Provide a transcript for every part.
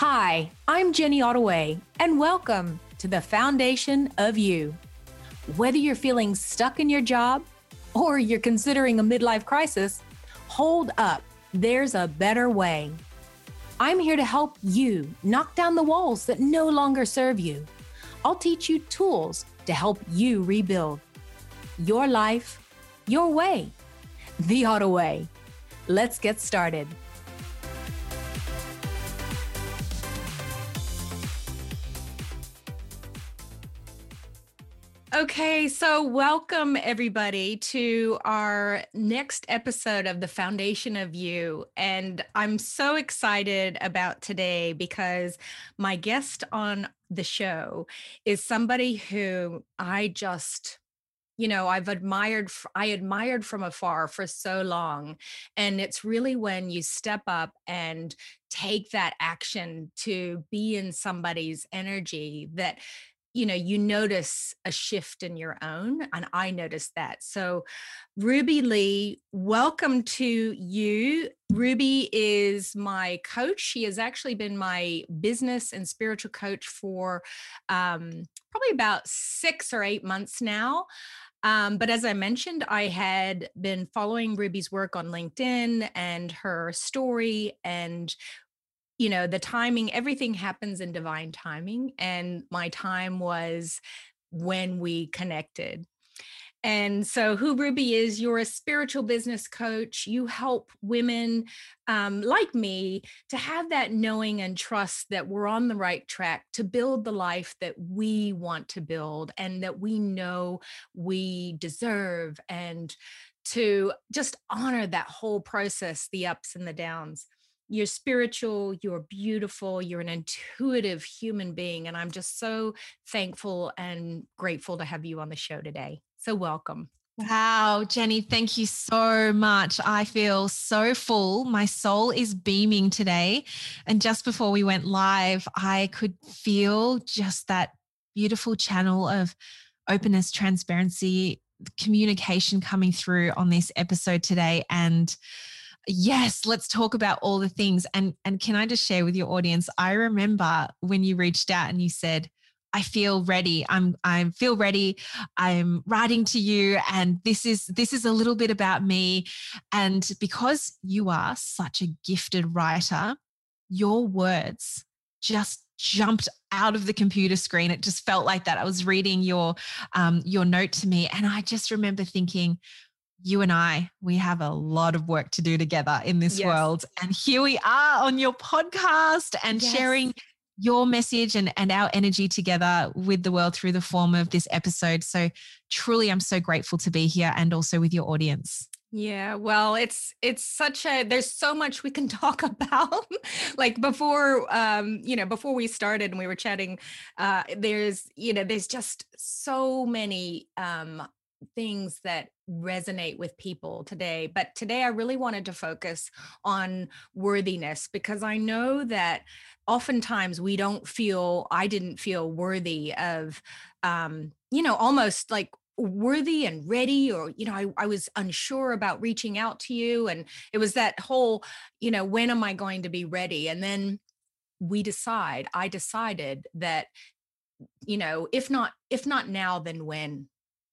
Hi, I'm Jenny Ottaway, and welcome to the Foundation of You. Whether you're feeling stuck in your job or you're considering a midlife crisis, hold up, there's a better way. I'm here to help you knock down the walls that no longer serve you. I'll teach you tools to help you rebuild your life, your way, the Ottaway. Let's get started. Okay, so welcome everybody to our next episode of The Foundation of You. And I'm so excited about today because my guest on the show is somebody who I just you know i've admired i admired from afar for so long and it's really when you step up and take that action to be in somebody's energy that you know you notice a shift in your own and i noticed that. So ruby lee welcome to you. Ruby is my coach. She has actually been my business and spiritual coach for um, probably about six or eight months now. Um, but as I mentioned, I had been following Ruby's work on LinkedIn and her story and you know the timing everything happens in divine timing and my time was when we connected and so, who Ruby is, you're a spiritual business coach. You help women um, like me to have that knowing and trust that we're on the right track to build the life that we want to build and that we know we deserve, and to just honor that whole process, the ups and the downs you're spiritual, you're beautiful, you're an intuitive human being. And I'm just so thankful and grateful to have you on the show today. So, welcome. Wow, Jenny, thank you so much. I feel so full. My soul is beaming today. And just before we went live, I could feel just that beautiful channel of openness, transparency, communication coming through on this episode today. And yes let's talk about all the things and and can i just share with your audience i remember when you reached out and you said I feel ready. I'm I feel ready. I'm writing to you and this is this is a little bit about me and because you are such a gifted writer, your words just jumped out of the computer screen. It just felt like that. I was reading your um, your note to me, and I just remember thinking, you and I, we have a lot of work to do together in this yes. world. And here we are on your podcast and yes. sharing your message and, and our energy together with the world through the form of this episode. So truly, I'm so grateful to be here and also with your audience. Yeah, well, it's it's such a there's so much we can talk about. like before um, you know, before we started and we were chatting, uh there's, you know, there's just so many um things that resonate with people today. But today I really wanted to focus on worthiness because I know that oftentimes we don't feel, I didn't feel worthy of, um, you know, almost like worthy and ready or you know I, I was unsure about reaching out to you and it was that whole you know when am i going to be ready and then we decide i decided that you know if not if not now then when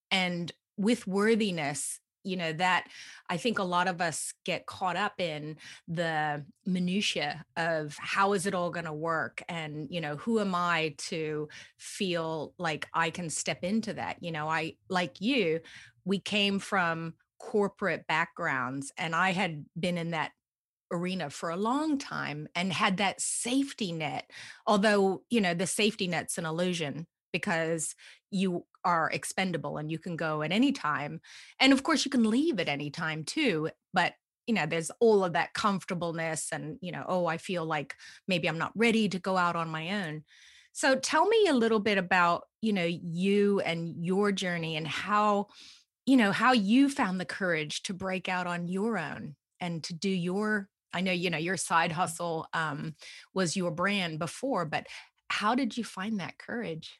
and with worthiness you know that i think a lot of us get caught up in the minutia of how is it all going to work? And you know who am i to feel like i can step into that? You know i like you we came from corporate backgrounds and i had been in that arena for a long time and had that safety net although you know the safety net's an illusion because you are expendable and you can go at any time. And of course, you can leave at any time too. But you know, there's all of that comfortableness and, you know, oh, I feel like maybe I'm not ready to go out on my own. So tell me a little bit about, you know, you and your journey and how, you know, how you found the courage to break out on your own and to do your I know, you know, your side hustle um, was your brand before, but how did you find that courage?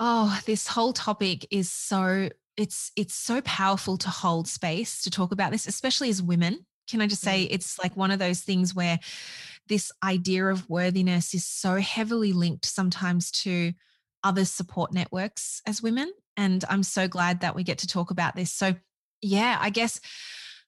Oh, this whole topic is so it's it's so powerful to hold space to talk about this, especially as women. Can I just say mm. it's like one of those things where this idea of worthiness is so heavily linked sometimes to other support networks as women. And I'm so glad that we get to talk about this. So, yeah, I guess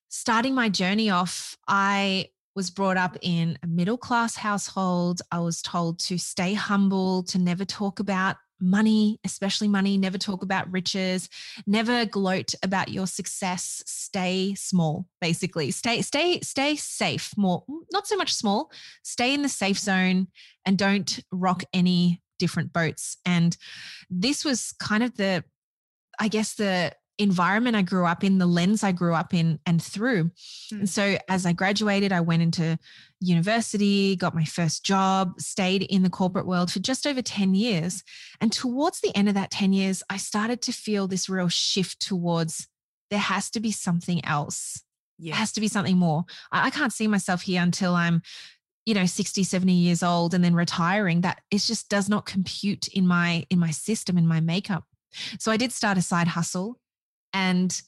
starting my journey off, I was brought up in a middle class household. I was told to stay humble, to never talk about money, especially money, never talk about riches, never gloat about your success, stay small, basically. Stay, stay, stay safe, more, not so much small, stay in the safe zone and don't rock any different boats. And this was kind of the, I guess, the environment I grew up in, the lens I grew up in and through. Mm. And so as I graduated, I went into university, got my first job, stayed in the corporate world for just over 10 years. And towards the end of that 10 years, I started to feel this real shift towards there has to be something else. Yes. There has to be something more. I, I can't see myself here until I'm you know 60 70 years old and then retiring that it just does not compute in my in my system in my makeup so i did start a side hustle and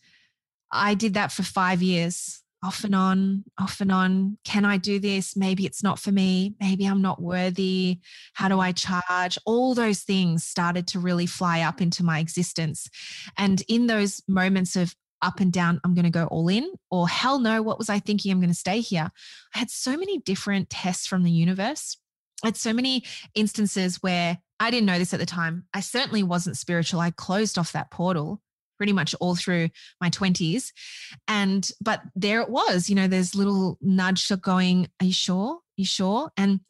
I did that for five years, off and on, off and on. Can I do this? Maybe it's not for me. Maybe I'm not worthy. How do I mm. charge? All those things started to really fly up into my existence. And in those moments of up and down, I'm going to go all in, or hell no, what was I thinking? I'm going to stay here. I had so many different tests from the universe. I had so many instances where I didn't know this at the time. I certainly wasn't spiritual. I closed off that portal pretty much all through my 20s. And, but there it was, you know, there's little nudge going, Are you sure? Are you sure? And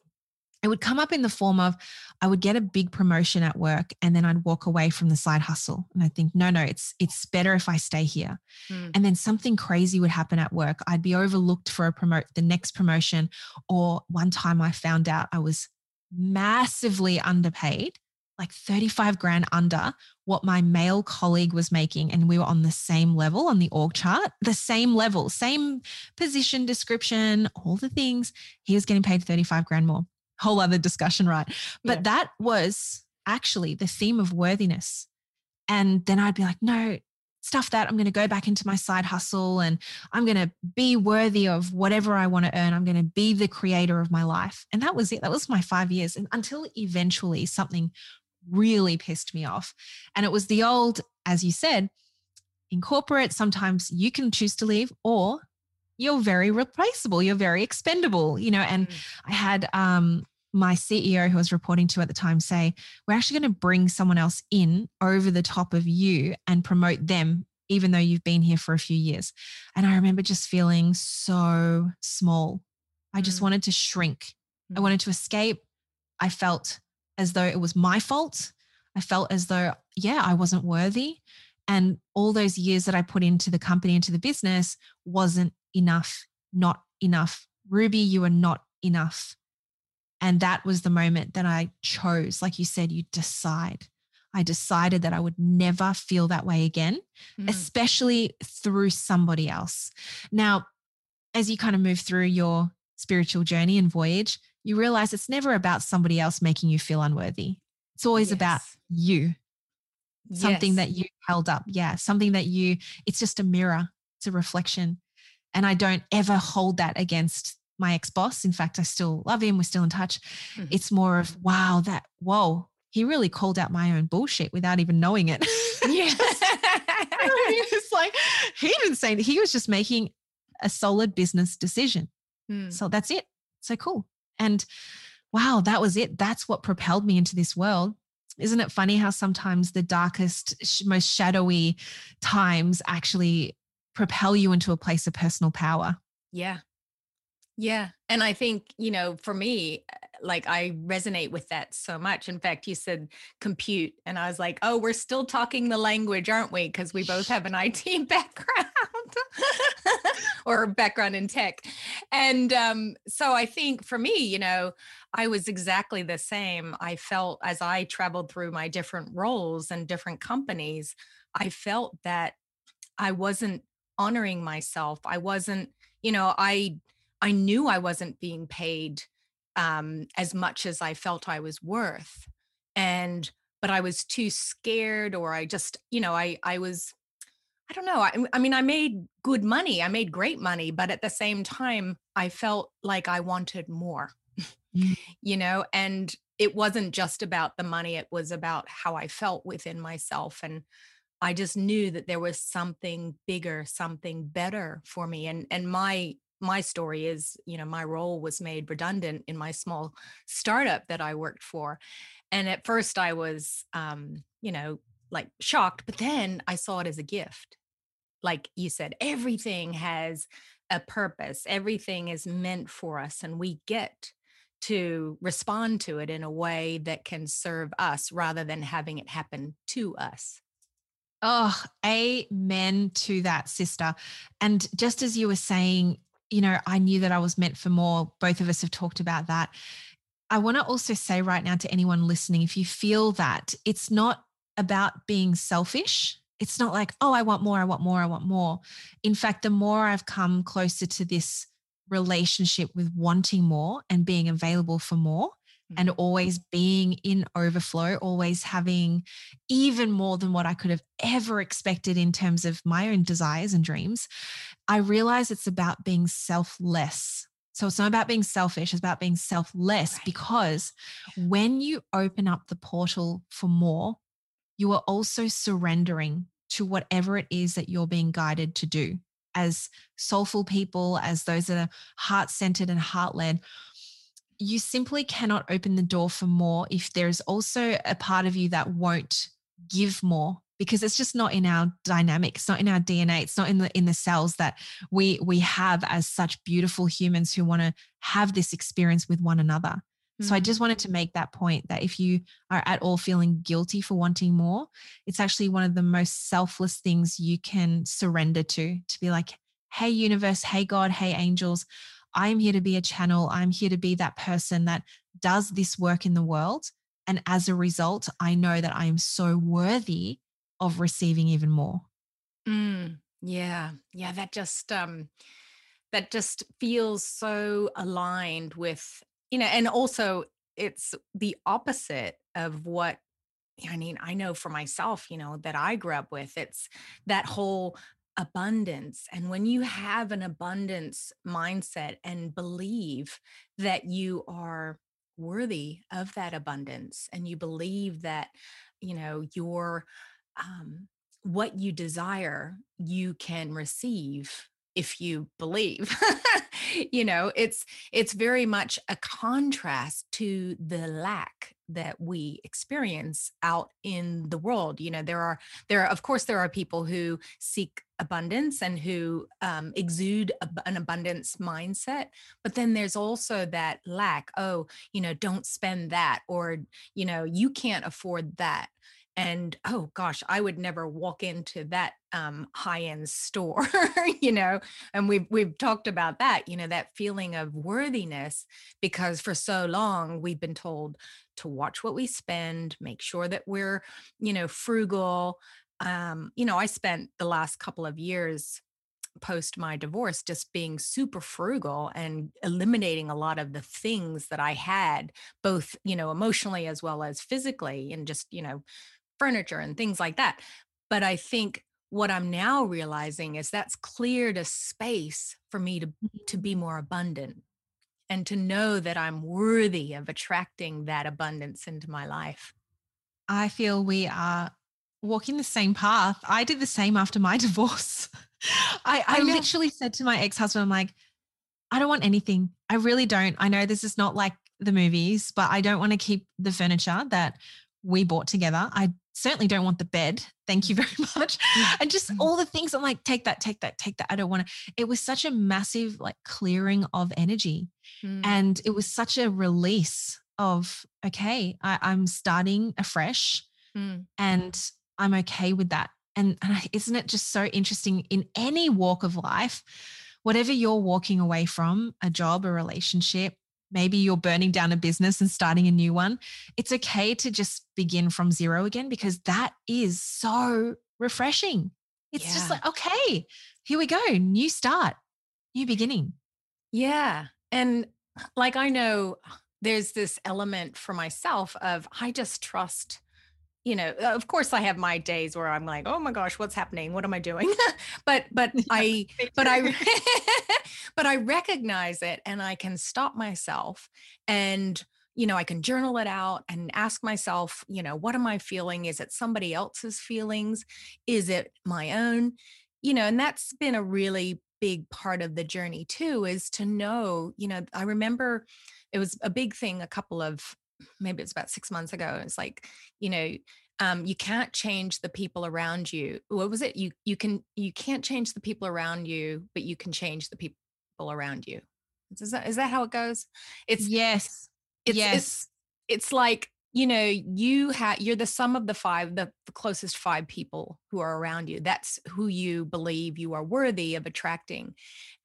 it would come up in the form of I would get a big promotion at work and then I'd walk away from the side hustle and I think no no it's it's better if I stay here. Mm. And then something crazy would happen at work. I'd be overlooked for a promote the next promotion or one time I found out I was massively underpaid like 35 grand under what my male colleague was making. And we were on the same level on the org chart, the same level, same position description, all the things. He was getting paid 35 grand more. Whole other discussion, right? But yeah. that was actually the theme of worthiness. And then I'd be like, no, stuff that I'm going to go back into my side hustle and I'm going to be worthy of whatever I want to earn. I'm going to be the creator of my life. And that was it. That was my five years. And until eventually something really pissed me off. And it was the old, as you said, in corporate, sometimes you can choose to leave or you're very replaceable, you're very expendable, you know. And mm. I had um, my CEO who I was reporting to at the time say, We're actually going to bring someone else in over the top of you and promote them, even though you've been here for a few years. And I remember just feeling so small. I just mm. wanted to shrink. Mm. I wanted to escape. I felt as though it was my fault. I felt as though, yeah, I wasn't worthy. And all those years that I put into the company, into the business, wasn't enough, not enough. Ruby, you are not enough. And that was the moment that I chose, like you said, you decide. I decided that I would never feel that way again, mm. especially through somebody else. Now, as you kind of move through your spiritual journey and voyage, you realize it's never about somebody else making you feel unworthy. It's always yes. about you, something yes. that you held up. Yeah, something that you, it's just a mirror, it's a reflection. And I don't ever hold that against my ex boss. In fact, I still love him. We're still in touch. Mm-hmm. It's more of, wow, that, whoa, he really called out my own bullshit without even knowing it. Yeah. it's like, he didn't say, he was just making a solid business decision. Mm. So that's it. So cool. And wow, that was it. That's what propelled me into this world. Isn't it funny how sometimes the darkest, most shadowy times actually propel you into a place of personal power? Yeah. Yeah. And I think, you know, for me, uh, like I resonate with that so much. In fact, you said compute, and I was like, oh, we're still talking the language, aren't we? Because we both have an IT background or background in tech. And um, so I think for me, you know, I was exactly the same. I felt as I traveled through my different roles and different companies, I felt that I wasn't honoring myself. I wasn't, you know, I, I knew I wasn't being paid um, as much as I felt I was worth. And, but I was too scared, or I just, you know, I, I was, I don't know. I, I mean, I made good money. I made great money, but at the same time, I felt like I wanted more. mm. you know, and it wasn't just about the money, it was about how I felt within myself. And I just knew that there was something bigger, something better for me. And and my my story is, you know, my role was made redundant in my small startup that I worked for. And at first I was um, you know, like shocked, but then I saw it as a gift. Like you said, everything has a purpose, everything is meant for us, and we get to respond to it in a way that can serve us rather than having it happen to us. Oh, amen to that, sister. And just as you were saying, you know, I knew that I was meant for more. Both of us have talked about that. I want to also say right now to anyone listening if you feel that it's not about being selfish, it's not like, oh, I want more, I want more, I want more. In fact, the more I've come closer to this relationship with wanting more and being available for more, and mm-hmm. always being in overflow, always having even more than what I could have ever expected in terms of my own desires and dreams, I realize it's about being selfless. So it's not about being selfish, it's about being selfless right. because when you open up the portal for more, you are also surrendering to whatever it is that you're being guided to do. As soulful people, as those that are heart centered and heart led, you simply cannot open the door for more if there's also a part of you that won't give more because it's just not in our dynamic it's not in our dna it's not in the in the cells that we we have as such beautiful humans who want to have this experience with one another. So i mm. just wanted to make that point that if you are at all feeling guilty for wanting more it's actually one of the most selfless things you can surrender to to be like hey universe hey god hey angels I'm here to be a channel. I'm here to be that person that does this work in the world. And as a result, I know that I am so worthy of receiving even more. Mm, yeah. Yeah. That just, um, that just feels so aligned with, you know, and also it's the opposite of what I mean, I know for myself, you know, that I grew up with. It's that whole abundance. And when you have an abundance mindset and believe that you are worthy of that abundance and you believe that, you know, your, um, what you desire, you can receive if you believe. You know it's it's very much a contrast to the lack that we experience out in the world. You know there are there are of course there are people who seek abundance and who um, exude an abundance mindset but then there's also that lack oh you know don't spend that or you know you can't afford that and oh gosh i would never walk into that um, high-end store you know and we've we've talked about that you know that feeling of worthiness because for so long we've been told to watch what we spend make sure that we're you know frugal. Um, you know i spent the last couple of years post my divorce just being super frugal and eliminating a lot of the things that i had both you know emotionally as well as physically and just you know furniture and things like that. But I think what I'm now realizing is that's cleared a space for me to, to mm-hmm. be more abundant and to know that I'm worthy of attracting that abundance into my life. I feel we are walking the same path. I did the same after my divorce. I, I, I literally said to my ex husband, I'm like, I don't want anything. I really don't. I know this is not like the movies, but I don't want to keep the furniture that we bought together. I certainly don't want the bed. Thank you very much. And just mm-hmm. all the things I'm like, take that, take that, take that. I don't want to. It was such a massive like clearing of energy. Mm. And it was such a release of, okay, I, am starting afresh mm. and I'm okay with that. And, and isn't it just so interesting in any walk of life? Whatever you're walking away from, a job, a relationship, maybe you're burning down a business and starting a new one, it's okay to just begin from zero again because that is so refreshing. It's yeah. just like, okay, here we go, new start, new beginning. Yeah. And like I know there's this element for myself of I just trust you know uh, of course i have my days where i'm like oh my gosh what's happening? What am i doing? But but yeah, i but i but i recognize it and i can stop myself and you know i can journal it out and ask myself you know what am i feeling? Is it somebody else's feelings? Is it my own? You know and that's been a really big part of the journey too is to know you know i remember it was a big thing a couple of maybe it's about six months ago. It's like, you know, um, you can't change the people around you. What was it? You you can you can't change the people around you, but you can change the people around you. Is that is that how it goes? It's yes, it's, yes. It's, it's like you know you have you're the sum of the five the, the closest five people who are around you that's who you believe you are worthy of attracting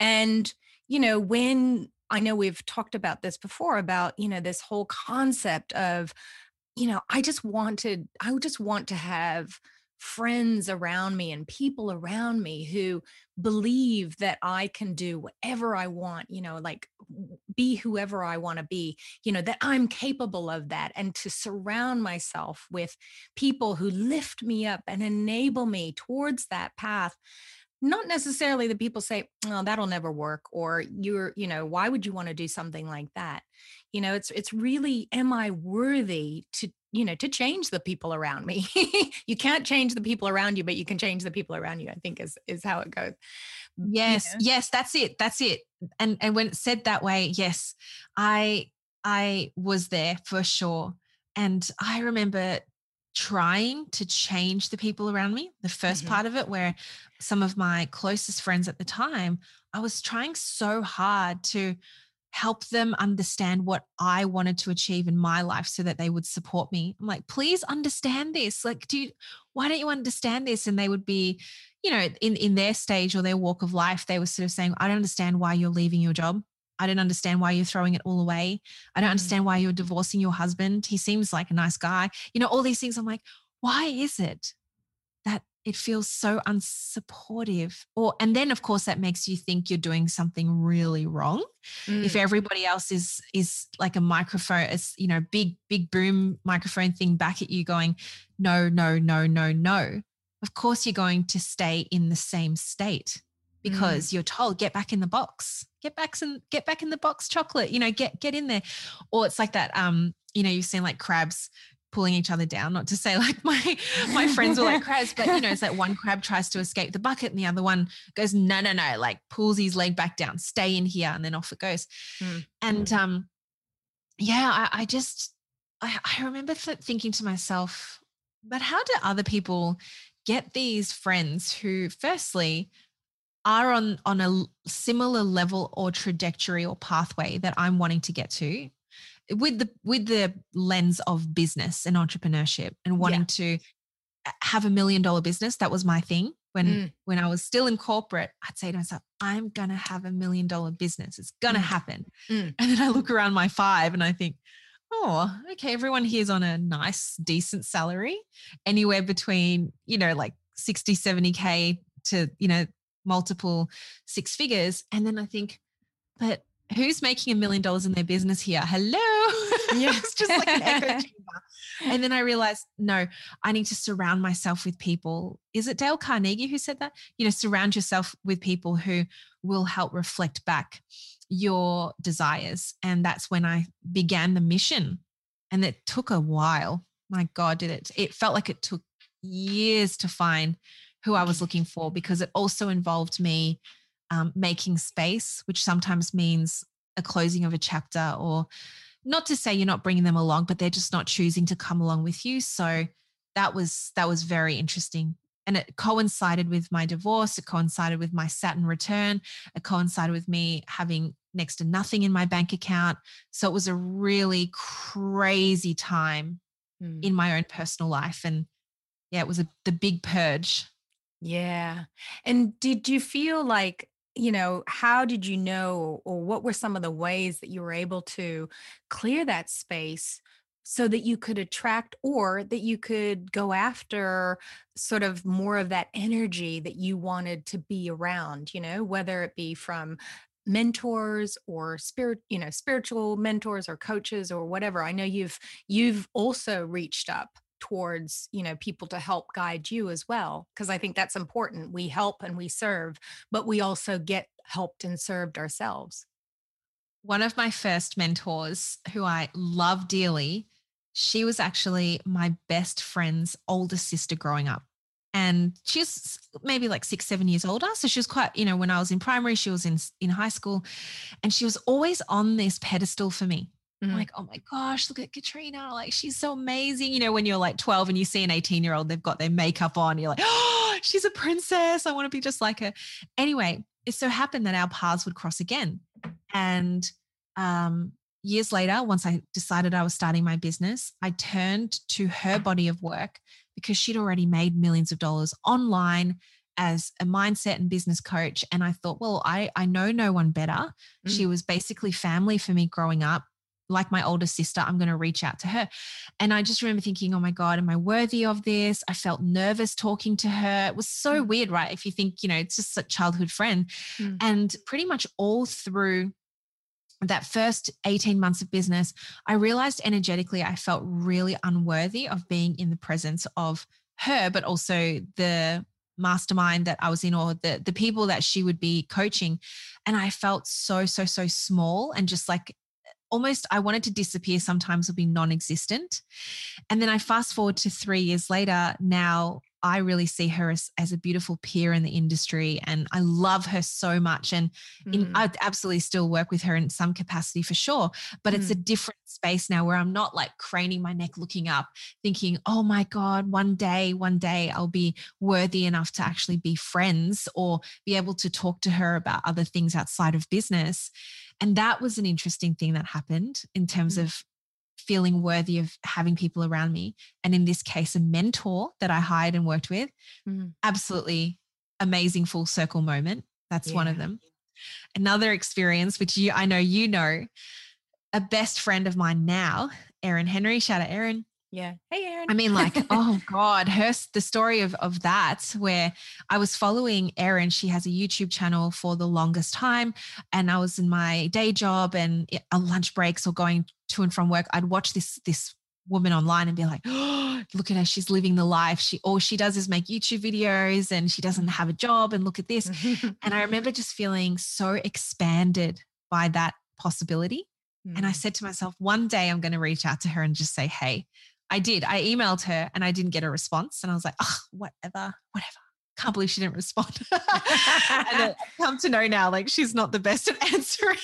and you know when I know we've talked about this before about, you know, this whole concept of, you know, I just wanted, I just want to have friends around me and people around me who believe that I can do whatever I want, you know, like be whoever I want to be, you know, that I'm capable of that and to surround myself with people who lift me up and enable me towards that path not necessarily that people say oh that'll never work or you're you know why would you want to do something like that? You know it's it's really am i worthy to you know to change the people around me? You can't change the people around you but you can change the people around you i think is is how it goes. Yes you know? yes that's it that's it. And and when it's said that way yes i i was there for sure. And i remember trying to change the people around me. The 1st mm-hmm. part of it, where some of my closest friends at the time, I was trying so hard to help them understand what I wanted to achieve in my life so that they would support me. I'm like, please understand this. Like, do you, why don't you understand this? And they would be, you know, in, in their stage or their walk of life, they were sort of saying, I don't understand why you're leaving your job. I don't understand why you're throwing it all away. I don't mm. understand why you're divorcing your husband. He seems like a nice guy. You know, all these things. I'm like, why is it that it feels so unsupportive? Or, and then of course that makes you think you're doing something really wrong. Mm. If everybody else is, is like a microphone, it's, you know, big, big boom microphone thing back at you going, no, no, no, no, no. Of course you're going to stay in the same state because mm. you're told get back in the box get back and get back in the box chocolate you know get get in there or it's like that um you know you've seen like crabs pulling each other down not to say like my my friends were like crabs but you know it's like one crab tries to escape the bucket and the other one goes no no no like pulls his leg back down stay in here and then off it goes mm. and um yeah I, I just I, I remember thinking to myself but how do other people get these friends who firstly are on on a similar level or trajectory or pathway that I'm wanting to get to with the with the lens of business and entrepreneurship and wanting yeah. to uh, have a million dollar business that was my thing when mm. when I was still in corporate I'd say to myself I'm going to have a million dollar business it's going to mm. happen mm. and then I look around my 5 and I think oh okay everyone here's on a nice decent salary anywhere between you know like 60 70k to you know multiple six figures. And then I think, but who's making a million dollars in their business here? Hello. Yeah. it's just like an echo chamber. And then I realized, no, I need to surround myself with people. Is it Dale Carnegie who said that? You know, surround yourself with people who will help reflect back your desires. And that's when I began the mission. And it took a while. My God, did it? It felt like it took years to find who I was looking for because it also involved me um, making space, which sometimes means a closing of a chapter or not to say you're not bringing them along, but they're just not choosing to come along with you. So that was that was very interesting. And it coincided with my divorce. It coincided with my Saturn return. It coincided with me having next to nothing in my bank account. So it was a really crazy time mm. in my own personal life. And yeah, it was a, the big purge yeah. And did you feel like, you know, how did you know, or what were some of the ways that you were able to clear that space so that you could attract or that you could go after sort of more of that energy that you wanted to be around, you know, whether it be from mentors or spirit you know spiritual mentors or coaches or whatever i know you've you've also reached up towards you know people to help guide you as well because i think that's important. We help and we serve but we also get helped and served ourselves. One of my first mentors who i love dearly she was actually my best friend's older sister growing up and she was maybe like six seven years older so she was quite you know when i was in primary she was in in high school and she was always on this pedestal for me mm-hmm. like oh my gosh look at katrina like she's so amazing you know when you're like 12 and you see an 18 year old they've got their makeup on you're like oh she's a princess i want to be just like her anyway it so happened that our paths would cross again and um years later once i decided i was starting my business i turned to her body of work because she'd already made millions of dollars online as a mindset and business coach and i thought well i i know no one better mm. she was basically family for me growing up like my older sister i'm going to reach out to her. And i just remember thinking oh my god am i worthy of this? I felt nervous talking to her. It was so mm. weird right? If you think you know it's just a childhood friend. Mm. and pretty much all through that first 18 months of business, I realized energetically I felt really unworthy of being in the presence of her, but also the mastermind that I was in or the the people that she would be coaching. And I felt so so so small and just like almost I wanted to disappear sometimes or be non-existent. And then I fast forward to 3 years later now I really see her as, as a beautiful peer in the industry and I love her so much. And in, mm. I absolutely still work with her in some capacity for sure, but mm. it's a mm. different space now where I'm not like craning my neck looking up, thinking, oh my God, one day, one day I'll be worthy enough to actually be friends or be able to talk to her about other things outside of business. And that was an interesting thing that happened in terms mm. of feeling worthy of having people around me. And in this case, a mentor that I hired and worked with. Mm. Absolutely amazing full circle moment. That's yeah. one of them. Another experience, which you I know you know, a best friend of mine now, Erin Henry. Shout out Erin. Yeah. Hey, Erin. I mean, like, oh God, her the story of of that, where I was following Erin. She has a YouTube channel for the longest time, and I was in my day job and a lunch breaks or going to and from work. I'd watch this this woman online and be like, oh, look at her, she's living the life. She all she does is make YouTube videos and she doesn't have a job. And look at this. and I remember just feeling so expanded by that possibility. Mm. And I mm. said to myself, one day I'm going to reach out to her and just say, hey, I did. I emailed her and I didn't get a response. And I was like, oh, whatever, whatever. Can't believe she didn't respond. and I come to know now, like she's not the best at answering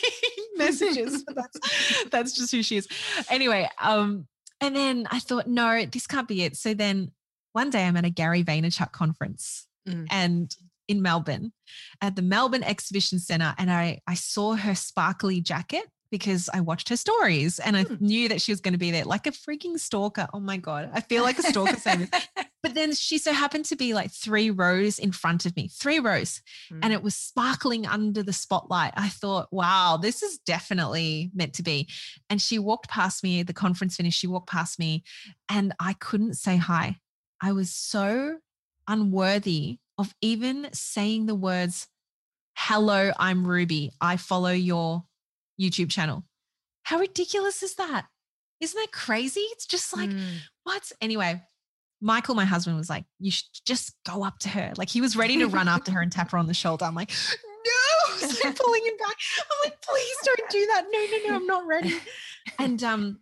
messages. that's that's just who she is. Anyway, um, and then I thought, no, this can't be it. So then one day I'm at a Gary Vaynerchuk conference mm. and in Melbourne at the Melbourne Exhibition Centre, and I I saw her sparkly jacket because I watched her stories and I hmm. knew that she was going to be there like a freaking stalker. Oh my God. I feel like a stalker saying this. But then she so happened to be like three rows in front of me, three rows, mm. and it was sparkling under the spotlight. I thought, wow, this is definitely meant to be. And she walked past me, the conference finished, she walked past me, and I couldn't say hi. I was so unworthy of even saying the words, Hello, I'm Ruby. I follow your YouTube channel. How ridiculous is that? Isn't that crazy? It's just like, mm. what? Anyway, Michael, my husband, was like, you should just go up to her. Like he was ready to run after her and tap her on the shoulder. I'm like, no, so I'm pulling him back. I'm like, please don't do that. No, no, no, I'm not ready. And um,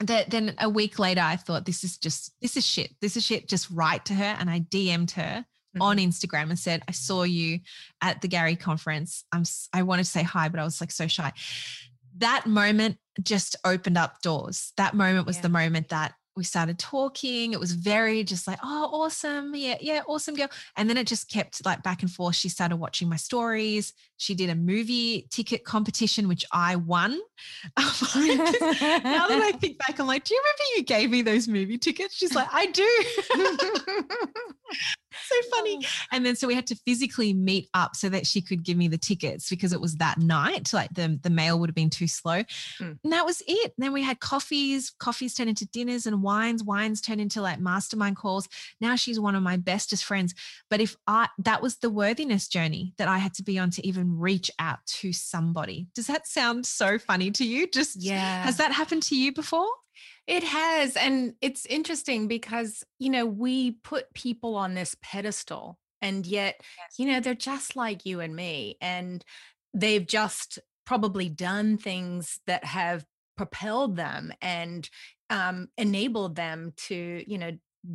that then a week later, I thought this is just this is shit. This is shit. Just write to her, and I DM'd her mm-hmm. on Instagram and said, I saw you at the Gary conference. I'm I wanted to say hi, but I was like so shy. That moment just opened up doors. That moment was yeah. the moment that we started talking. It was very just like, oh, awesome. Yeah, yeah, awesome girl. And then it just kept like back and forth. She started watching my stories. She did a movie ticket competition, which I won. now that I think back, I'm like, do you remember you gave me those movie tickets? She's like, I do. so funny. Oh. And then so we had to physically meet up so that she could give me the tickets because it was that night. Like the, the mail would have been too slow. Mm. And that was it. And then we had coffees, coffees turned into dinners and wines, wines turned into like mastermind calls. Now she's one of my bestest friends. But if I that was the worthiness journey that I had to be on to even reach out to somebody. Does that sound so funny to you? Just yeah. Has that happened to you before? It has. And it's interesting because, you know, we put people on this pedestal and yet, Yes. you know, they're just like you and me. And they've just probably done things that have propelled them and um, enabled them to, you know,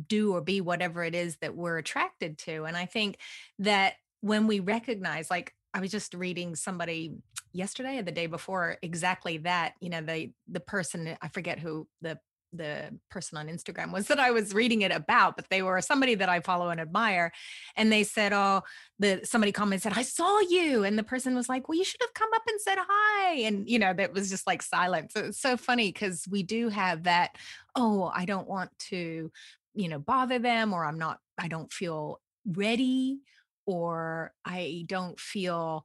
do or be whatever it is that we're attracted to. And I think that when we recognize, like, I was just reading somebody yesterday or the day before exactly that you know the the person i forget who the the person on Instagram was that I was reading it about, but they were somebody that I follow and admire. And they said, Oh, the somebody commented, said, I saw you. And the person was like, Well, you should have come up and said hi. And you know, that was just like silence. It's so funny because we do have that, oh, I don't want to, you know, bother them, or I'm not, I don't feel ready, or I don't feel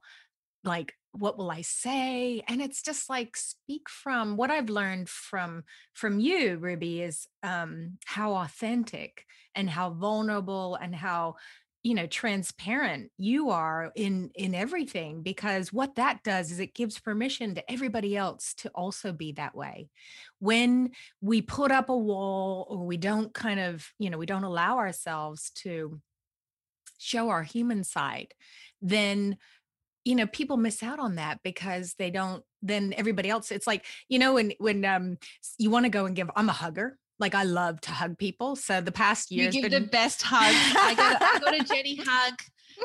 like what will i say? And it's just like speak from what i've learned from from you ruby is um how authentic and how vulnerable and how you know transparent you are in in everything because what that does is it gives permission to everybody else to also be that way. When we put up a wall or we don't kind of you know we don't allow ourselves to show our human side then you know people miss out on that because they don't then everybody else it's like you know when when um you want to go and give i'm a hugger like i love to hug people so the past year you give been... the best hug. i got i got a jenny hug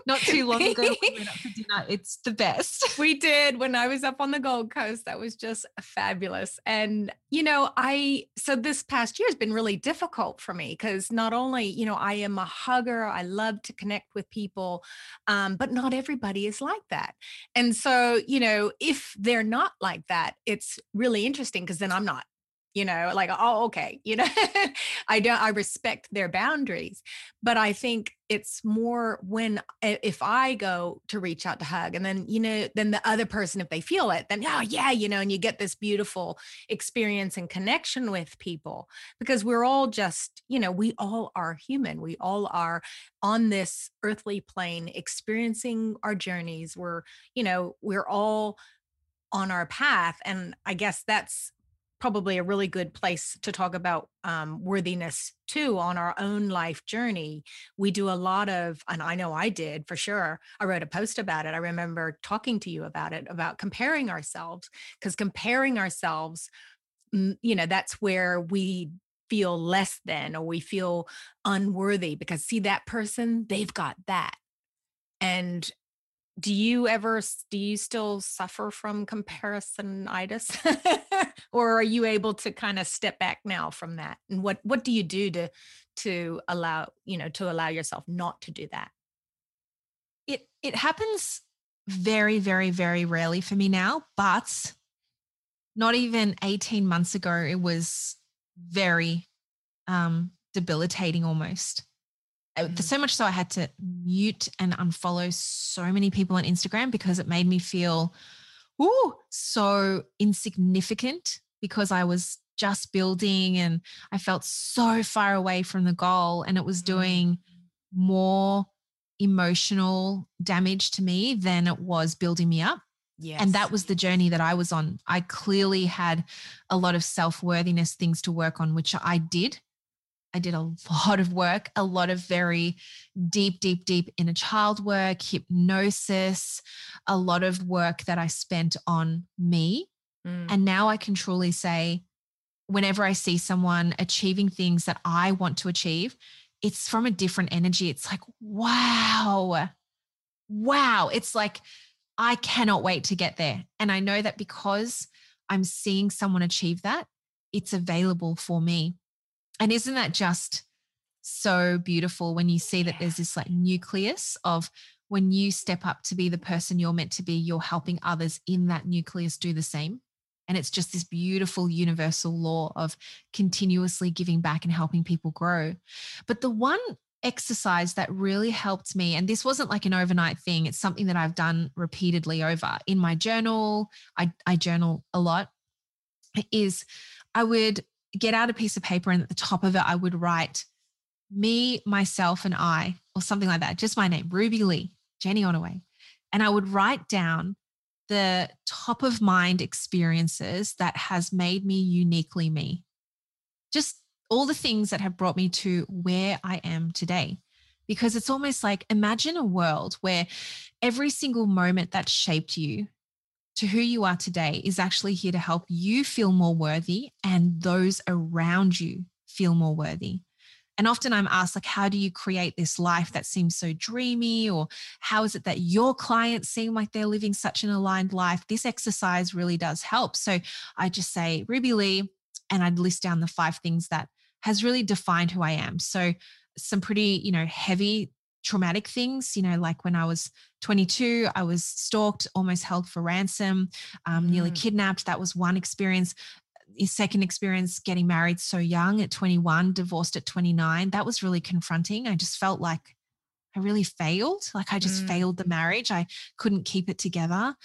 not too long ago we went up for dinner. It's the best. We did when I was up on the Gold Coast. That was just fabulous. And, you know, I, so this past year has been really difficult for me because not only, you know, I am a hugger, I love to connect with people, um, but not everybody is like that. And so, you know, if they're not like that, it's really interesting because then I'm not you know like oh okay you know? I don't i respect their boundaries but i think it's more when eh, if i go to reach out to hug and then you know then the other person if they feel it then oh yeah you know and you get this beautiful experience and connection with people because we're all just you know we all are human. We all are on this earthly plane experiencing our journeys. We're you know we're all on our path and i guess that's probably a really good place to talk about um, worthiness too on our own life journey. We do a lot of, and I know I did for sure. I wrote a post about it. I remember talking to you about it, about comparing ourselves, because comparing ourselves, you know, that's where we feel less than or we feel unworthy because see that person, they've got that. And do you ever do you still suffer from comparisonitis? Or are you able to kind of step back now from that? And what what do you do to to allow you know to allow yourself not to do that? It it happens very very very rarely for me now but not even 18 months ago it was very um debilitating almost. So much so I had to mute and unfollow so many people on Instagram because it made me feel ooh, so insignificant because I was just building and I felt so far away from the goal and it was doing mm. more emotional damage to me than it was building me up. Yes. And that was the journey that I was on. I clearly had a lot of self worthiness things to work on, which I did. I did a lot of work, a lot of very deep, deep, deep inner child work, hypnosis, a lot of work that I spent on me. Mm. And now I can truly say, whenever I see someone achieving things that I want to achieve, it's from a different energy. It's like, wow, wow. It's like, I cannot wait to get there. And I know that because I'm seeing someone achieve that, it's available for me. And isn't that just so beautiful when you see that there's this like nucleus of when you step up to be the person you're meant to be, you're helping others in that nucleus do the same. And it's just this beautiful universal law of continuously giving back and helping people grow. But the one exercise that really helped me, and this wasn't like an overnight thing, it's something that I've done repeatedly over in my journal. I, I journal a lot, is I would get out a piece of paper and at the top of it, I would write me, myself, and I, or something like that, just my name, Ruby Lee, Jenny Ottaway. And I would write down the top of mind experiences that has made me uniquely me. just all the things that have brought me to where I am today. Because it's almost like imagine a world where every single moment that shaped you to who you are today is actually here to help you feel more worthy and those around you feel more worthy. And often I'm asked, like, how do you create this life that seems so dreamy? Or how is it that your clients seem like they're living such an aligned life? This exercise really does help. So I just say, Ruby Lee, and I'd list down the five things that has really defined who I am. So some pretty, you know, heavy traumatic things, you know, like when I was 22, I was stalked, almost held for ransom, um, mm. nearly kidnapped. That was one experience. His second experience, getting married so young at 21, divorced at 29, that was really confronting. I just felt like I really failed. Like I just mm. failed the marriage. I couldn't keep it together.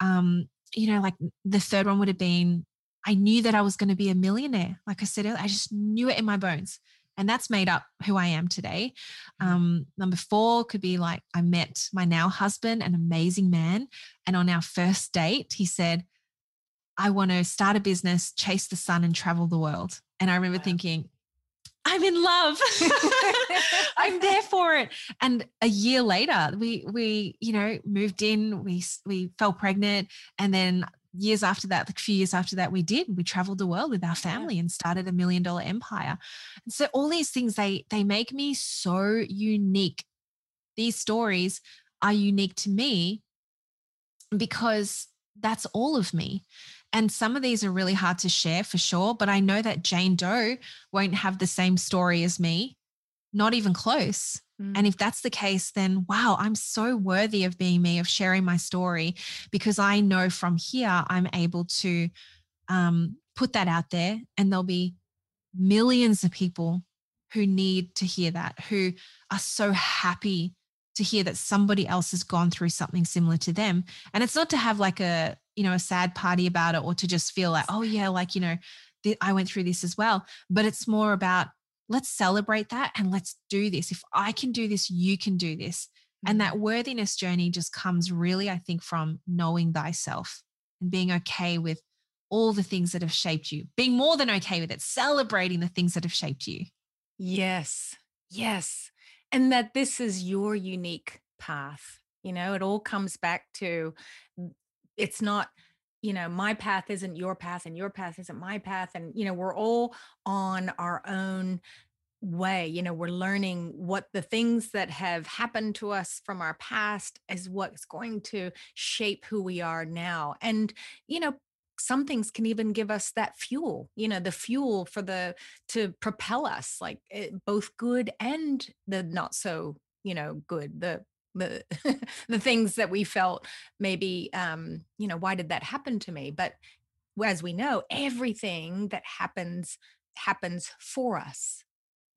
Um, you know, like the third one would have been I knew that I was going to be a millionaire. Like I said, I just knew it in my bones. And that's made up who I am today. Mm. Um, number four could be like, I met my now husband, an amazing man. And on our first date, he said, I want to start a business, chase the sun, and travel the world. And I remember wow. thinking, I'm in love. I'm there for it. And a year later, we we you know moved in. We we fell pregnant, and then years after that, like a few years after that, we did. We traveled the world with our family yeah. and started a million dollar empire. And so all these things they they make me so unique. These stories are unique to me because that's all of me. And some of these are really hard to share for sure, but I know that Jane Doe won't have the same story as me, not even close. Mm. And if that's the case, then wow, I'm so worthy of being me, of sharing my story, because I know from here I'm able to um, put that out there, and there'll be millions of people who need to hear that, who are so happy to hear that somebody else has gone through something similar to them. And it's not to have like a, you know, a sad party about it or to just feel like, oh, yeah, like, you know, I went through this as well. But it's more about let's celebrate that and let's do this. If I can do this, you can do this. And that mm-hmm. worthiness journey just comes really, I think, from knowing thyself and being okay with all the things that have shaped you, being more than okay with it, celebrating the things that have shaped you. Yes. Yes. And that this is your unique path. You know, it all comes back to it's not you know my path isn't your path and your path isn't my path and you know we're all on our own way you know we're learning what the things that have happened to us from our past is what's going to shape who we are now and you know some things can even give us that fuel you know the fuel for the to propel us like it, eh, both good and the not so you know good the the the things that we felt maybe um you know why did that happen to me? But as we know everything that happens happens for us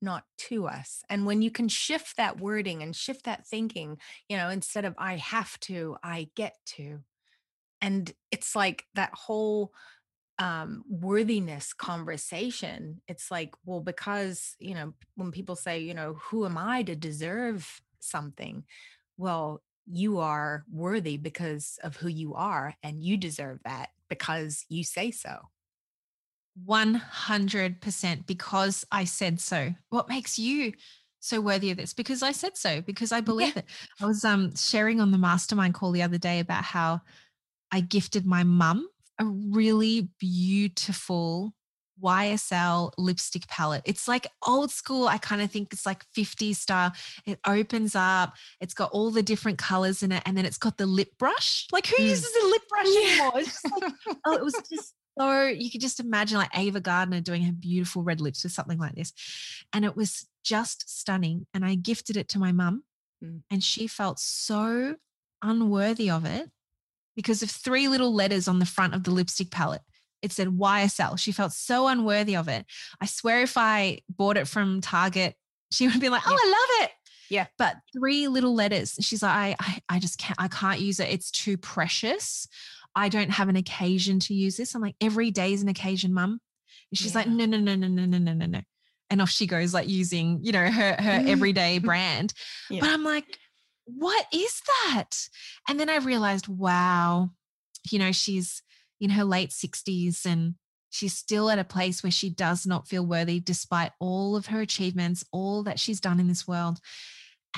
not to us. And when you can shift that wording and shift that thinking you know instead of i have to i get to and it's like that whole um, worthiness conversation it's like well because you know when people say you know who am i to deserve something well, you are worthy because of who you are, and you deserve that because you say so. 100% because I said so. What makes you so worthy of this? Because I said so, because I believe yeah. it. I was um, sharing on the mastermind call the other day about how I gifted my mum a really beautiful YSL lipstick palette. It's like old school. I kind of think it's like 50s style. It opens up, it's got all the different colors in it, and then it's got the lip brush. Like, who mm. uses a lip brush yeah. anymore? Like, oh, it was just so you could just imagine like Ava Gardner doing her beautiful red lips with something like this. And it was just stunning. And I gifted it to my mum, mm. and she felt so unworthy of it because of three little letters on the front of the lipstick palette it said YSL. She felt so unworthy of it. I swear if I bought it from Target, she would be like, oh, yeah. I love it. Yeah. But three little letters. She's like, I, I, I just can't, I can't use it. It's too precious. I don't have an occasion to use this. I'm like, every day is an occasion, mum. And she's yeah. like, no, no, no, no, no, no, no, no, no. And off she goes, like using, you know, her her everyday brand. Yeah. But I'm like, what is that? And then I realized, wow, you know, she's in her late 60s and she's still at a place where she does not feel worthy despite all of her achievements, all that she's done in this world.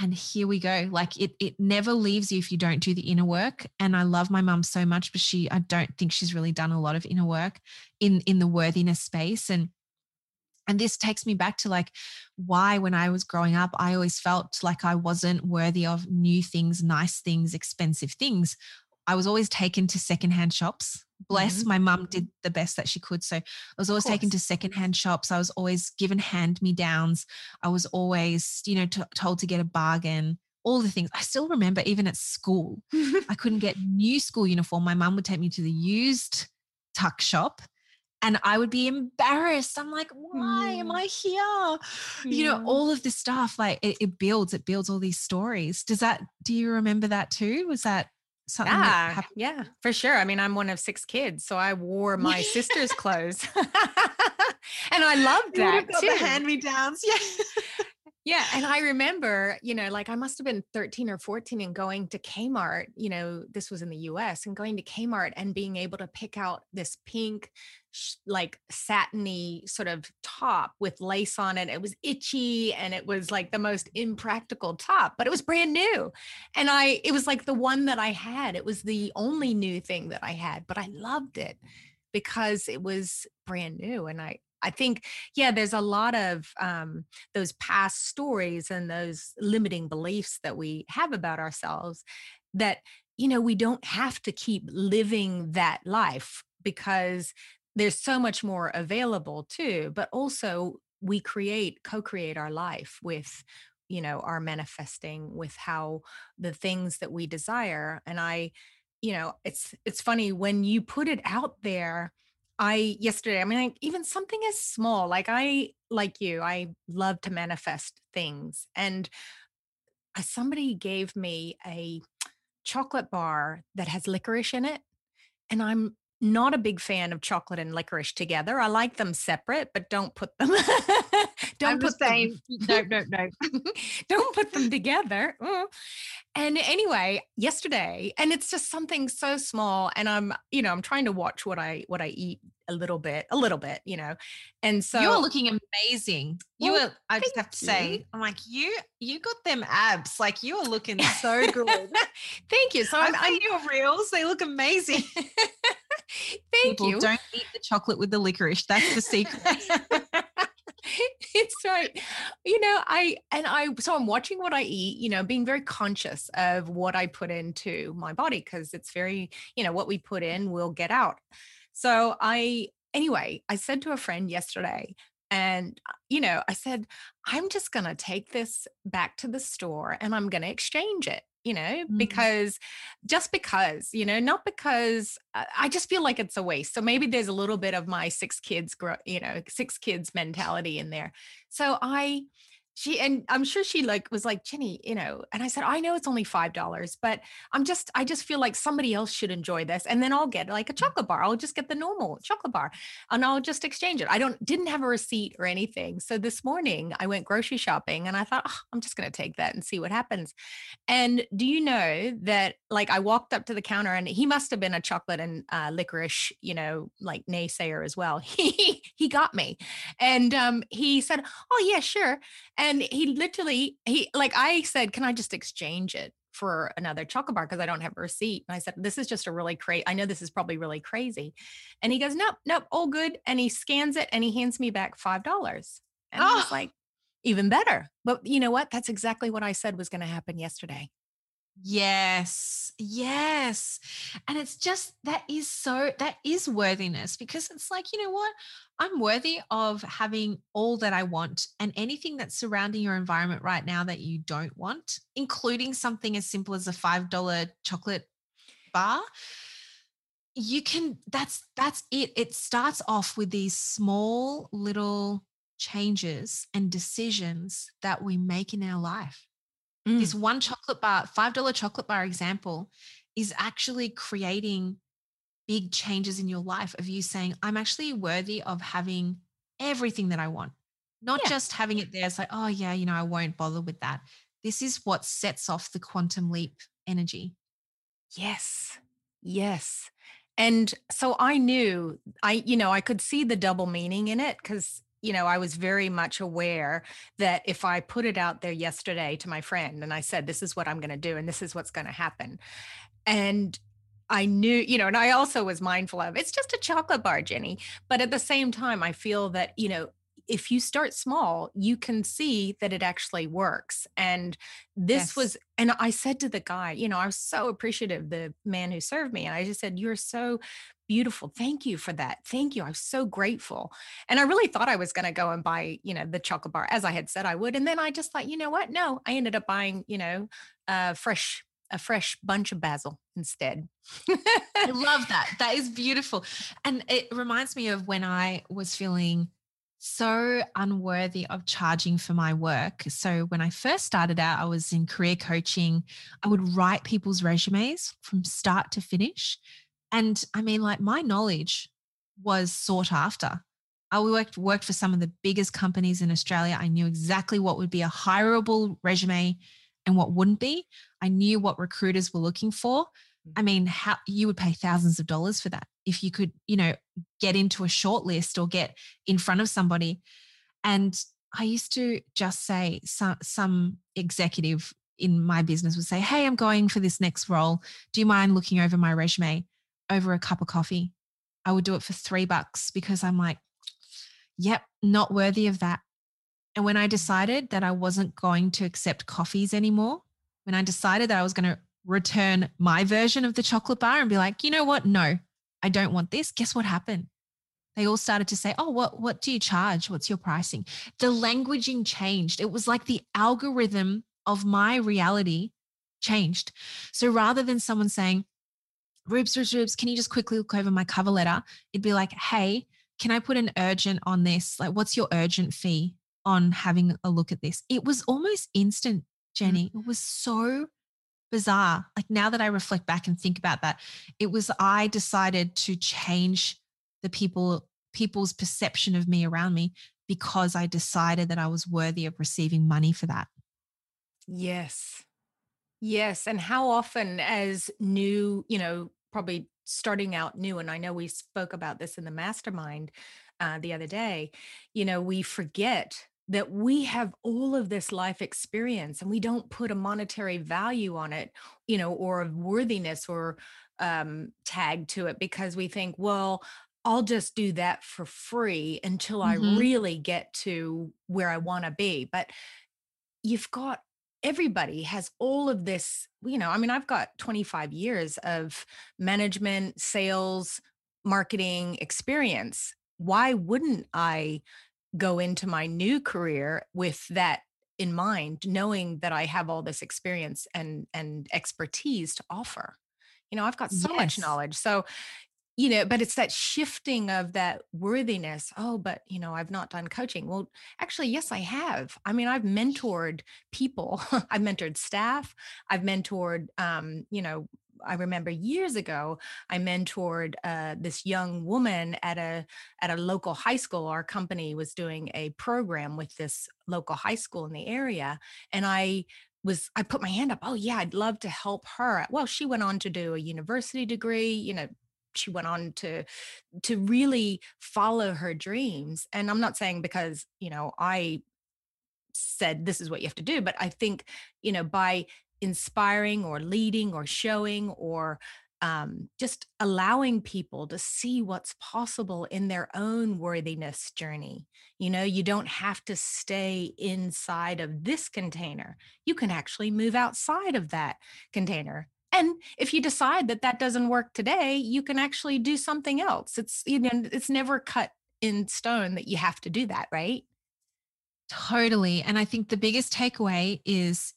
And here we go. Like it, it never leaves you if you don't do the inner work. And I love my mum so much, but she, I don't think she's really done a lot of inner work in in the worthiness space. And and this takes me back to like why when i was growing up i always felt like i wasn't worthy of new things nice things expensive things i was always taken to secondhand shops bless mm-hmm. my mum did the best that she could so i was always taken to secondhand shops i was always given hand me downs i was always you know t- told to get a bargain all the things i still remember even at school i couldn't get new school uniform my mum would take me to the used tuck shop and I would be embarrassed. I'm like, why mm. am I here? Yeah. You know, all of this stuff, like it, it, builds, it builds all these stories. Does that, do you remember that too? Was that something? Yeah, yeah, for sure. I mean, I'm one of six kids, so I wore my sister's clothes. and I loved that too. The hand me downs. Yeah. Yeah. And I remember, you know, like I must have been 13 or 14 and going to Kmart, you know, this was in the US and going to Kmart and being able to pick out this pink, like satiny sort of top with lace on it. It was itchy and it was like the most impractical top, but it was brand new. And I, it was like the one that I had. It was the only new thing that I had, but I loved it because it was brand new and I I think, yeah, there's a lot of um, those past stories and those limiting beliefs that we have about ourselves that, you know, we don't have to keep living that life because there's so much more available too. But also, we create, co create our life with you know our manifesting with how the things that we desire and i you know it's it's funny when you put it out there I yesterday, I mean, like, even something as small, like I, like you, I love to manifest things. And somebody gave me a chocolate bar that has licorice in it. And I'm not a big fan of chocolate and licorice together. I like them separate, but don't put them. don't I'm put the same. no, no, no. don't put them together. Mm. And anyway, yesterday, and it's just something so small, and I'm, you know, I'm trying to watch what I what I eat a little bit, a little bit, you know. And so you're looking amazing. You well, were, I just have to say, I'm like, you you got them abs. Like you are looking so good. Thank you. So I'm, I'm your reels. They look amazing. Thank People, you. Don't eat the chocolate with the licorice. That's the secret. it's right. You know, I and I so I'm watching what I eat, you know, being very conscious of what I put into my body because it's very, you know, what we put in will get out. So I anyway, I said to a friend yesterday, and, uh, you know, I said, I'm just going to take this back to the store and I'm going to exchange it you know, mm-hmm. because just because, you know, not because uh, I just feel like it's a waste. So maybe there's a little bit of my six kids, you know, six kids mentality in there. So I, she and i'm sure she like was like jenny you know and i said i know it's only five dollars but i'm just i just feel like somebody else should enjoy this and then i'll get like a mm. chocolate bar. I'll just get the normal chocolate bar and i'll just exchange it. I don't didn't have a receipt or anything so this morning i went grocery shopping and i thought oh, i'm just going to take that and see what happens. And do you know that like i walked up to the counter and he must have been a chocolate and uh, licorice you know like naysayer as well. He he got me and um he said oh yeah sure. and he literally he like i said can i just exchange it for another chocolate bar because i don't have a receipt? And i said this is just a really crazy i know this is probably really crazy. And he goes nope nope all good. And he scans it and he hands me back five dollars. And oh. i was ah! like even better. But you know what? That's exactly what i said was going to happen yesterday Yes, yes. And it's just that is so, that is worthiness because it's like, you know what? I'm worthy of having all that I want and anything that's surrounding your environment right now that you don't want, including something as simple as a $5 chocolate bar. You can, that's, that's it. It starts off with these small little changes and decisions that we make in our life Mm. This one chocolate bar, $5 chocolate bar example is actually creating big changes in your life of you saying, I'm actually worthy of having everything that I want, not yeah. just having it there. It's like, oh, yeah, you know, I won't bother with that. This is what sets off the quantum leap energy. Yes. Yes. And so I knew I, you know, I could see the double meaning in it because, you know, I was very much aware that if I put it out there yesterday to my friend and I said, this is what I'm going to do and this is what's going to happen. And I knew, you know, and I also was mindful of it's just a chocolate bar, Jenny. But at the same time, I feel that, you know, if you start small, you can see that it actually works. And this yes. was, and I said to the guy, you know, I was so appreciative, the man who served me. And I just said, You're so beautiful. Thank you for that. Thank you. I'm so grateful. And I really thought I was going to go and buy, you know, the chocolate bar as I had said I would. And then I just thought, you know what? No, I ended up buying, you know, uh, fresh a fresh bunch of basil instead. I love that. That is beautiful. And it reminds me of when I was feeling so unworthy of charging for my work. So when I first started out, I was in career coaching. I would write people's resumes from start to finish. And I mean, like my knowledge was sought after. I worked worked for some of the biggest companies in Australia. I knew exactly what would be a hireable resume and what wouldn't be. I knew what recruiters were looking for. I mm. mean, how you would pay thousands of dollars for that if you could, you know, get into a short list or get in front of somebody. And I used to just say some some executive in my business would say, Hey, I'm going for this next role. Do you mind looking over my resume over a cup of coffee? I would do it for three bucks because I'm like, yep, not worthy of that. And when I decided that I wasn't going to accept coffees anymore, when I decided that I was going to return my version of the chocolate bar and be like, you know what? No, I don't want this. Guess what happened? They all started to say, oh, what, what do you charge? What's your pricing? The languaging changed. It was like the algorithm of my reality changed. So rather than someone saying, Rubes, Rubes, Rubes, can you just quickly look over my cover letter? It'd be like, hey, can I put an urgent on this? Like, what's your urgent fee on having a look at this? It was almost instant, Jenny. Mm-hmm. It was so bizarre. Like now that I reflect back and think about that, it was I decided to change the people people's perception of me around me because I decided that I was worthy of receiving money for that. Yes. Yes, and how often as new, you know, probably starting out new and I know we spoke about this in the mastermind uh, the other day, you know, we forget that we have all of this life experience and we don't put a monetary value on it you know or a worthiness or um, tag to it because we think well i'll just do that for free until mm-hmm. i really get to where i want to be but you've got everybody has all of this you know i mean i've got 25 years of management sales marketing experience why wouldn't i go into my new career with that in mind knowing that i have all this experience and and expertise to offer. You know i've got so yes. much knowledge so you know but it's that shifting of that worthiness oh but you know i've not done coaching. Well actually yes i have. I mean i've mentored people. I've mentored staff. I've mentored um, you know I remember years ago, I mentored uh, this young woman at a at a local high school. Our company was doing a program with this local high school in the area, and I was I put my hand up. Oh yeah, I'd love to help her. Well, she went on to do a university degree. You know, she went on to to really follow her dreams. And I'm not saying because you know I said this is what you have to do but i think you know by inspiring or leading or showing or um, just allowing people to see what's possible in their own worthiness journey. You know, you don't have to stay inside of this container. You can actually move outside of that container. And if you decide that that doesn't work today, you can actually do something else. It's you know, it's never cut in stone that you have to do that, right? Totally. And I think the biggest takeaway is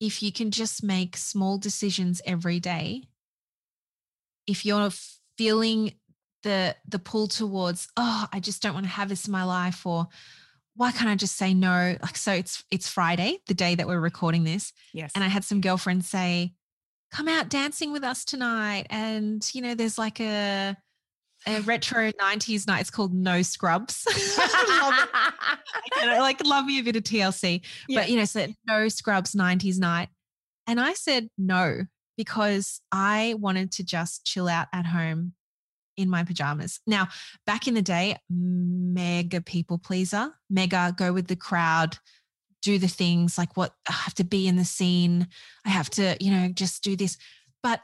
if you can just make small decisions every day, if you're feeling the the pull towards, oh, I just don't want to have this in my life, or why can't I just say no? Like, so it's it's Friday, the day that we're recording this. Yes. And I had some girlfriends say, come out dancing with us tonight. And, you know, there's like a a retro 90s night. It's called No Scrubs. love I like love me a bit of TLC. Yeah. But you know, so No Scrubs 90s night. And I said no because I wanted to just chill out at home in my pajamas. Now, back in the day, mega people pleaser, mega go with the crowd, do the things like what I have to be in the scene. I have to, you know, just do this. But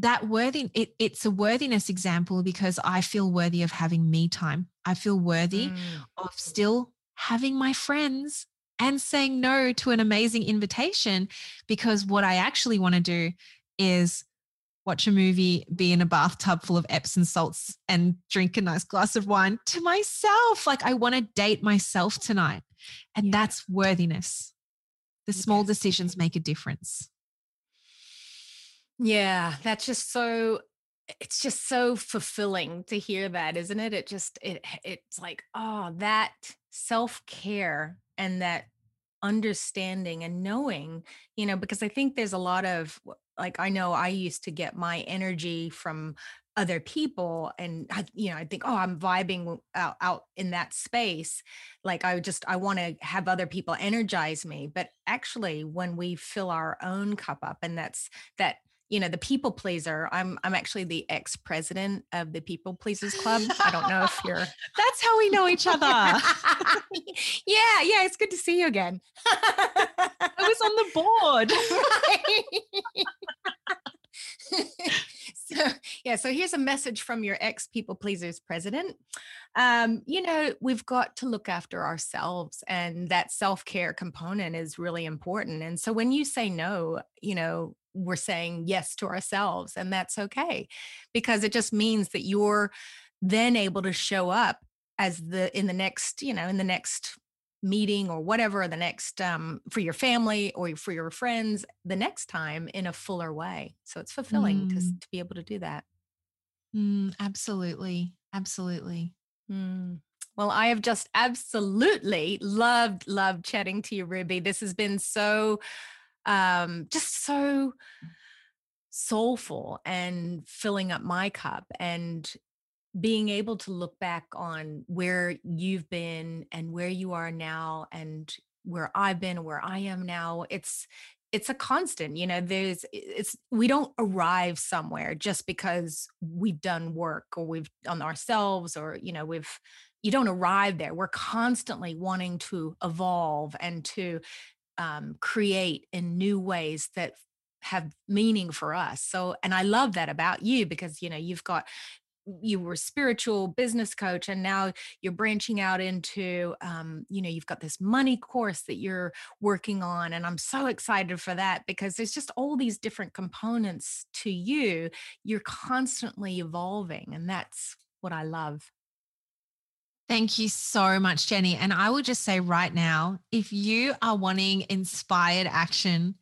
that worthy, it, it's a worthiness example because I feel worthy of having me time. I feel worthy mm. of still having my friends and saying no to an amazing invitation because what I actually want to do is watch a movie, be in a bathtub full of Epsom salts, and drink a nice glass of wine to myself. Like, I want to date myself tonight. And yeah. that's worthiness. The small yes. decisions make a difference. Yeah, that's just so it's just so fulfilling to hear that, isn't it? It just it it's like, oh, that self-care and that understanding and knowing, you know, because I think there's a lot of like I know I used to get my energy from other people and I, you know i think oh i'm vibing out, out in that space like i just i want to have other people energize me but actually when we fill our own cup up and that's that you know the people pleaser i'm i'm actually the ex-president of the people pleasers club. I don't know if you're that's how we know each other. Yeah yeah it's good to see you again. I was on the board. So yeah so here's a message from your ex people pleasers president. Um, you know we've got to look after ourselves and that self-care component is really important. And so when you say no you know we're saying yes to ourselves and that's okay because it just means that you're then able to show up as the in the next you know in the next meeting or whatever the next um, for your family or for your friends the next time in a fuller way so it's fulfilling mm. to, to be able to do that mm, absolutely absolutely mm. well i have just absolutely loved loved chatting to you ruby this has been so um, just so soulful and filling up my cup and being able to look back on where you've been and where you are now and where I've been where I am now it's it's a constant you know there's it's we don't arrive somewhere just because we've done work or we've on ourselves or you know we've you don't arrive there. We're constantly wanting to evolve and to um, create in new ways that have meaning for us. So, and I love that about you because, you know, you've got, you were spiritual business coach and now you're branching out into um, you know you've got this money course that you're working on and i'm so excited for that because there's just all these different components to you you're constantly evolving and that's what i love Thank you so much, Jenny. And I will just say right now if you are wanting inspired action,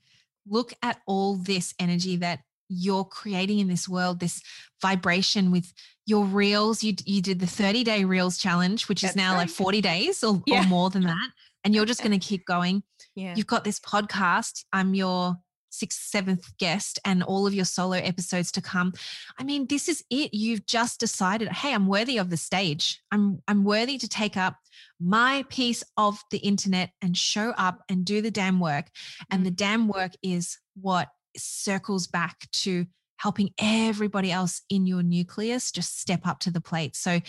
look at all this energy that you're creating in this world, this vibration with your reels. You, you did the 30 day reels challenge, which That's is now right. like 40 days or, yeah. or more than that. And you're just going to keep going. Yeah. You've got this podcast. I'm your sixth, seventh guest and all of your solo episodes to come. I mean, this is it. You've just decided, hey, I'm worthy of the stage. I'm I'm worthy to take up my piece of the internet and show up and do the damn work. And the mm. damn work is what circles back to helping everybody else in your nucleus just step up to the plate. So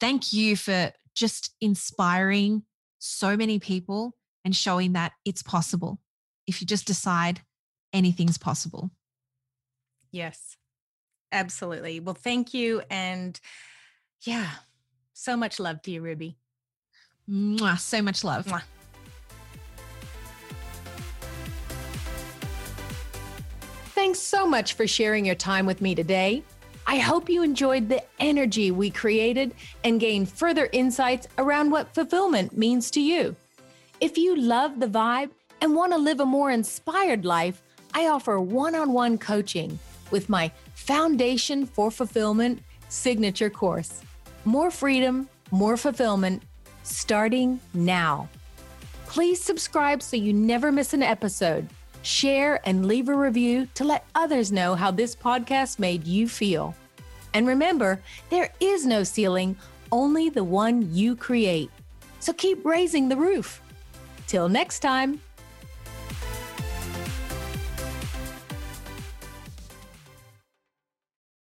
thank you for just inspiring so many people and showing that it's possible if you just decide anything's possible. Yes, absolutely. Well, thank you. And yeah, so much love to you, Ruby. Mwah, so much love. Mwah. Thanks so much for sharing your time with me today. I hope you enjoyed the energy we created and gained further insights around what fulfillment means to you. If you love the vibe and want to live a more inspired life, I offer one on one coaching with my Foundation for Fulfillment signature course. More freedom, more fulfillment, starting now. Please subscribe so you never miss an episode. Share and leave a review to let others know how this podcast made you feel. And remember, there is no ceiling, only the one you create. So keep raising the roof. Till next time.